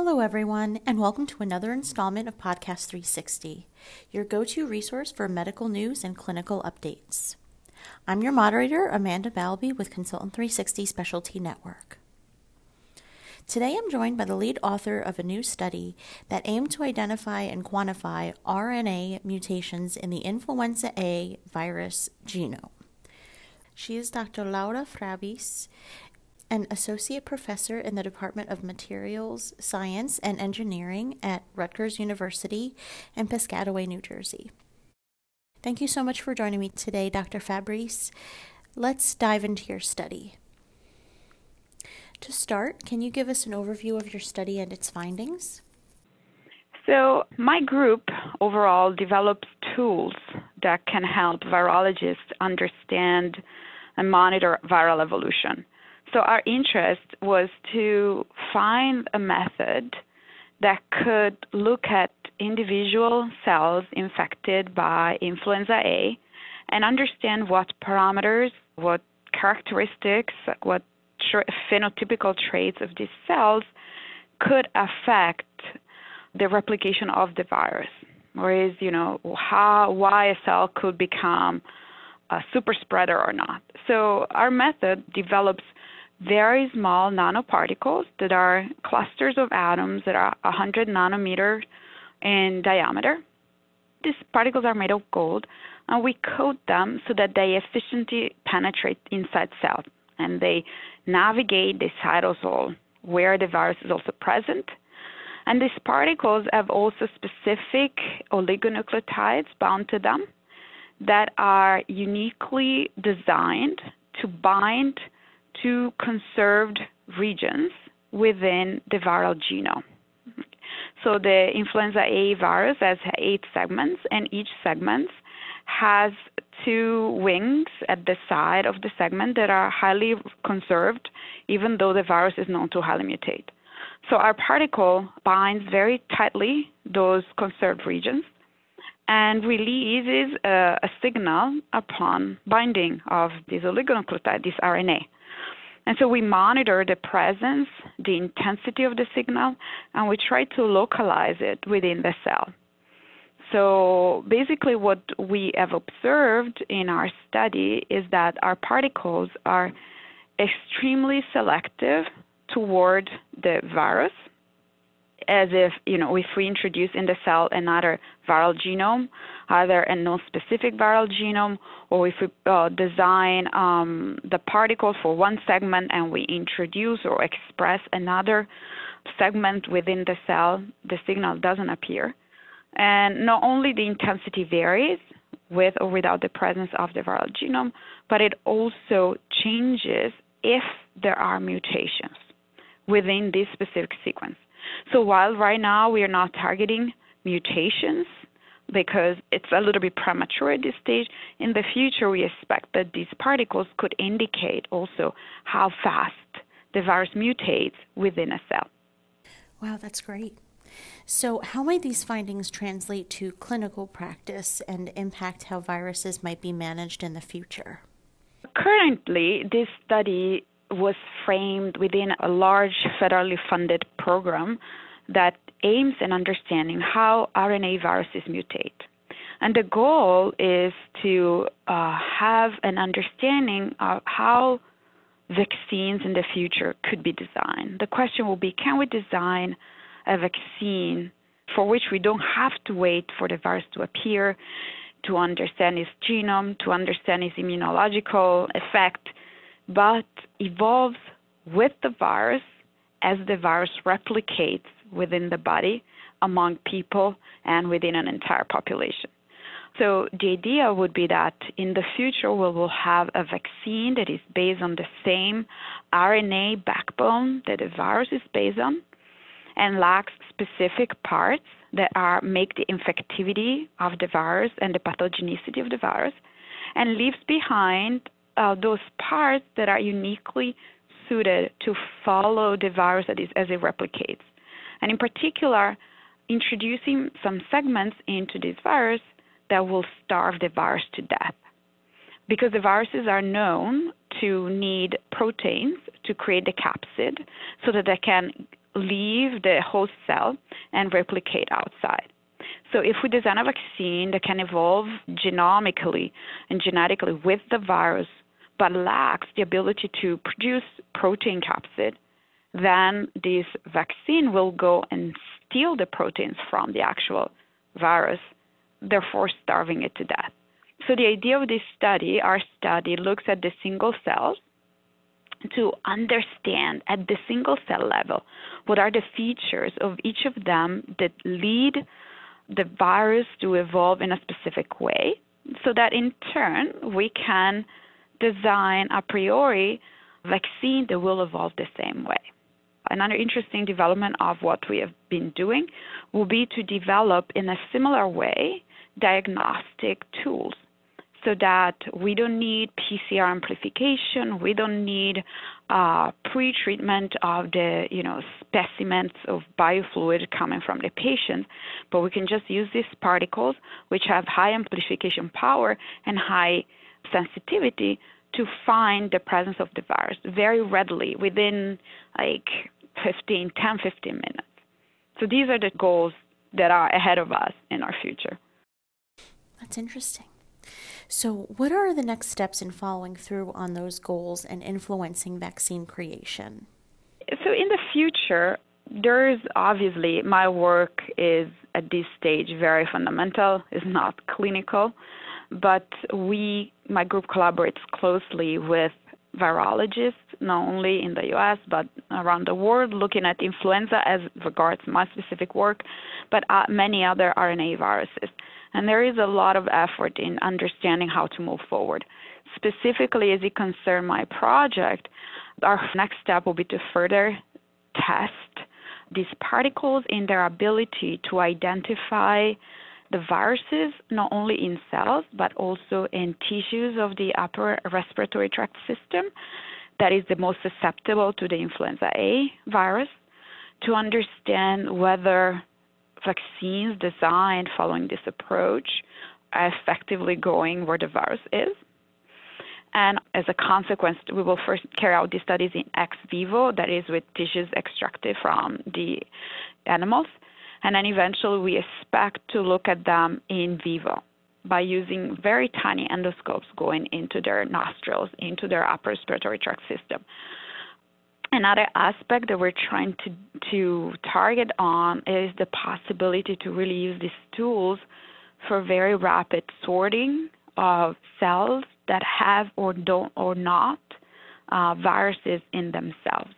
Hello, everyone, and welcome to another installment of Podcast 360, your go to resource for medical news and clinical updates. I'm your moderator, Amanda Balby with Consultant 360 Specialty Network. Today I'm joined by the lead author of a new study that aimed to identify and quantify RNA mutations in the influenza A virus genome. She is Dr. Laura Frabis, an associate professor in the Department of Materials Science and Engineering at Rutgers University in Piscataway, New Jersey. Thank you so much for joining me today, Dr. Fabrice. Let's dive into your study. To start, can you give us an overview of your study and its findings? So, my group overall develops tools that can help virologists understand and monitor viral evolution. So our interest was to find a method that could look at individual cells infected by influenza A and understand what parameters, what characteristics, what tra- phenotypical traits of these cells could affect the replication of the virus. Or is, you know, how why a cell could become a super spreader or not. So our method develops very small nanoparticles that are clusters of atoms that are 100 nanometer in diameter. These particles are made of gold, and we coat them so that they efficiently penetrate inside cells and they navigate the cytosol where the virus is also present. And these particles have also specific oligonucleotides bound to them that are uniquely designed to bind to conserved regions within the viral genome. So the influenza A virus has eight segments, and each segment has two wings at the side of the segment that are highly conserved, even though the virus is known to highly mutate. So our particle binds very tightly those conserved regions and releases a, a signal upon binding of this oligonucleotide, this RNA. And so we monitor the presence, the intensity of the signal, and we try to localize it within the cell. So basically, what we have observed in our study is that our particles are extremely selective toward the virus as if you know if we introduce in the cell another viral genome, either a non-specific viral genome, or if we uh, design um, the particle for one segment and we introduce or express another segment within the cell, the signal doesn't appear. And not only the intensity varies with or without the presence of the viral genome, but it also changes if there are mutations within this specific sequence. So while right now we are not targeting mutations because it's a little bit premature at this stage, in the future we expect that these particles could indicate also how fast the virus mutates within a cell. Wow, that's great. So, how might these findings translate to clinical practice and impact how viruses might be managed in the future? Currently, this study was framed within a large federally funded program that aims at understanding how RNA viruses mutate. And the goal is to uh, have an understanding of how vaccines in the future could be designed. The question will be can we design a vaccine for which we don't have to wait for the virus to appear, to understand its genome, to understand its immunological effect, but evolves with the virus as the virus replicates within the body among people and within an entire population. So the idea would be that in the future we will have a vaccine that is based on the same RNA backbone that the virus is based on and lacks specific parts that are make the infectivity of the virus and the pathogenicity of the virus and leaves behind uh, those parts that are uniquely suited to follow the virus as it replicates. And in particular, introducing some segments into this virus that will starve the virus to death. Because the viruses are known to need proteins to create the capsid so that they can leave the host cell and replicate outside. So if we design a vaccine that can evolve genomically and genetically with the virus, but lacks the ability to produce protein capsid, then this vaccine will go and steal the proteins from the actual virus, therefore starving it to death. So the idea of this study, our study, looks at the single cells to understand at the single cell level what are the features of each of them that lead the virus to evolve in a specific way so that in turn we can design a priori vaccine that will evolve the same way. Another interesting development of what we have been doing will be to develop in a similar way diagnostic tools so that we don't need PCR amplification, we don't need uh, pre-treatment of the you know specimens of biofluid coming from the patient, but we can just use these particles, which have high amplification power and high sensitivity, to find the presence of the virus very readily within like 15, 10, 15 minutes. So these are the goals that are ahead of us in our future. That's interesting. So, what are the next steps in following through on those goals and influencing vaccine creation? So, in the future, there's obviously my work is at this stage very fundamental, it's not clinical, but we, my group collaborates closely with virologists, not only in the US but around the world, looking at influenza as regards my specific work, but uh, many other RNA viruses. And there is a lot of effort in understanding how to move forward. Specifically, as it concerns my project, our next step will be to further test these particles in their ability to identify the viruses not only in cells but also in tissues of the upper respiratory tract system that is the most susceptible to the influenza A virus to understand whether vaccines designed following this approach are effectively going where the virus is. And as a consequence, we will first carry out these studies in ex vivo, that is, with tissues extracted from the animals. And then eventually, we expect to look at them in vivo by using very tiny endoscopes going into their nostrils, into their upper respiratory tract system. Another aspect that we're trying to, to target on is the possibility to really use these tools for very rapid sorting of cells that have or don't or not uh, viruses in themselves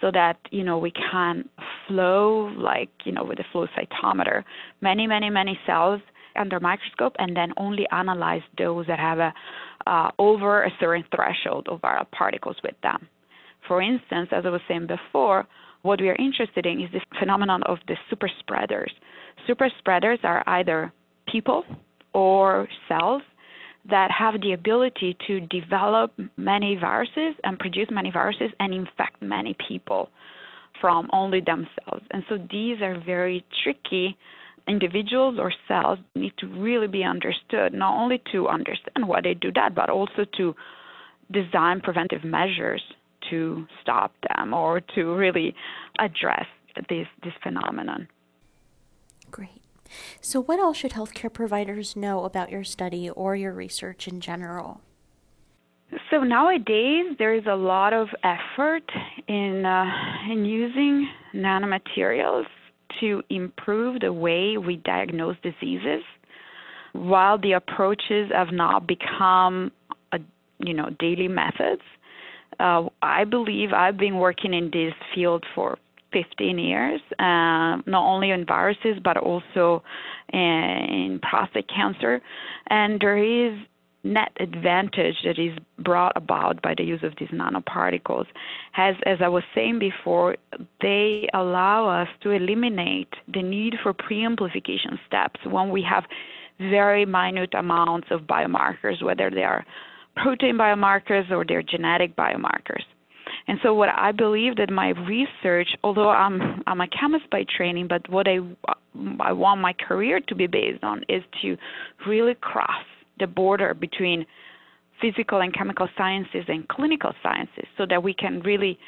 so that you know we can flow like you know with a flow cytometer many many many cells under microscope and then only analyze those that have a uh, over a certain threshold of viral particles with them for instance, as I was saying before, what we are interested in is the phenomenon of the super spreaders. Super spreaders are either people or cells that have the ability to develop many viruses and produce many viruses and infect many people from only themselves. And so these are very tricky individuals or cells need to really be understood, not only to understand why they do that, but also to design preventive measures to stop them or to really address this this phenomenon. Great. So, what else should healthcare providers know about your study or your research in general? So nowadays there is a lot of effort in uh, in using nanomaterials to improve the way we diagnose diseases. While the approaches have not become a, you know daily methods, uh, I believe I've been working in this field for 15 years, uh, not only in viruses but also in prostate cancer. And there is net advantage that is brought about by the use of these nanoparticles. As, as I was saying before, they allow us to eliminate the need for pre-amplification steps when we have very minute amounts of biomarkers, whether they are protein biomarkers or they're genetic biomarkers. And so, what I believe that my research, although I'm I'm a chemist by training, but what I I want my career to be based on is to really cross the border between physical and chemical sciences and clinical sciences, so that we can really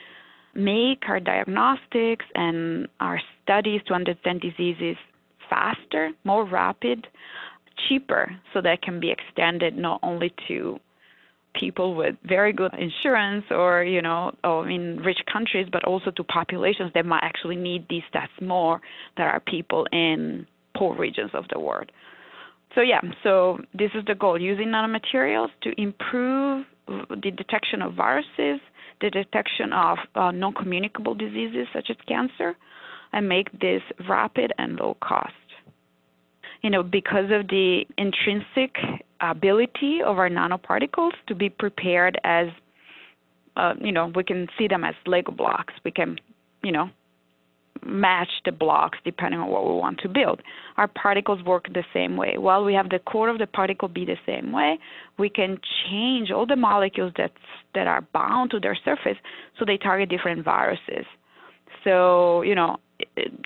make our diagnostics and our studies to understand diseases faster, more rapid, cheaper, so that can be extended not only to people with very good insurance or you know or in rich countries but also to populations that might actually need these tests more that are people in poor regions of the world. So yeah so this is the goal using nanomaterials to improve the detection of viruses the detection of uh, non-communicable diseases such as cancer and make this rapid and low cost. You know because of the intrinsic ability of our nanoparticles to be prepared as, uh, you know, we can see them as Lego blocks. We can, you know, match the blocks depending on what we want to build. Our particles work the same way. While we have the core of the particle be the same way, we can change all the molecules that that are bound to their surface so they target different viruses. So, you know,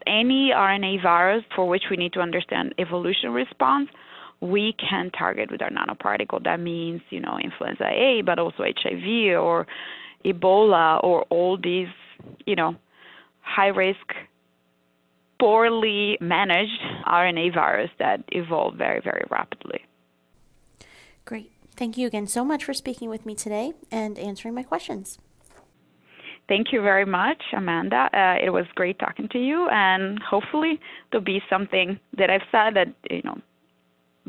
any RNA virus for which we need to understand evolution response, we can target with our nanoparticle. That means, you know, influenza A, but also HIV or Ebola or all these, you know, high risk, poorly managed RNA virus that evolve very, very rapidly. Great. Thank you again so much for speaking with me today and answering my questions. Thank you very much, Amanda. Uh, it was great talking to you, and hopefully there'll be something that I've said that you know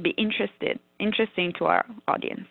be interested interesting to our audience.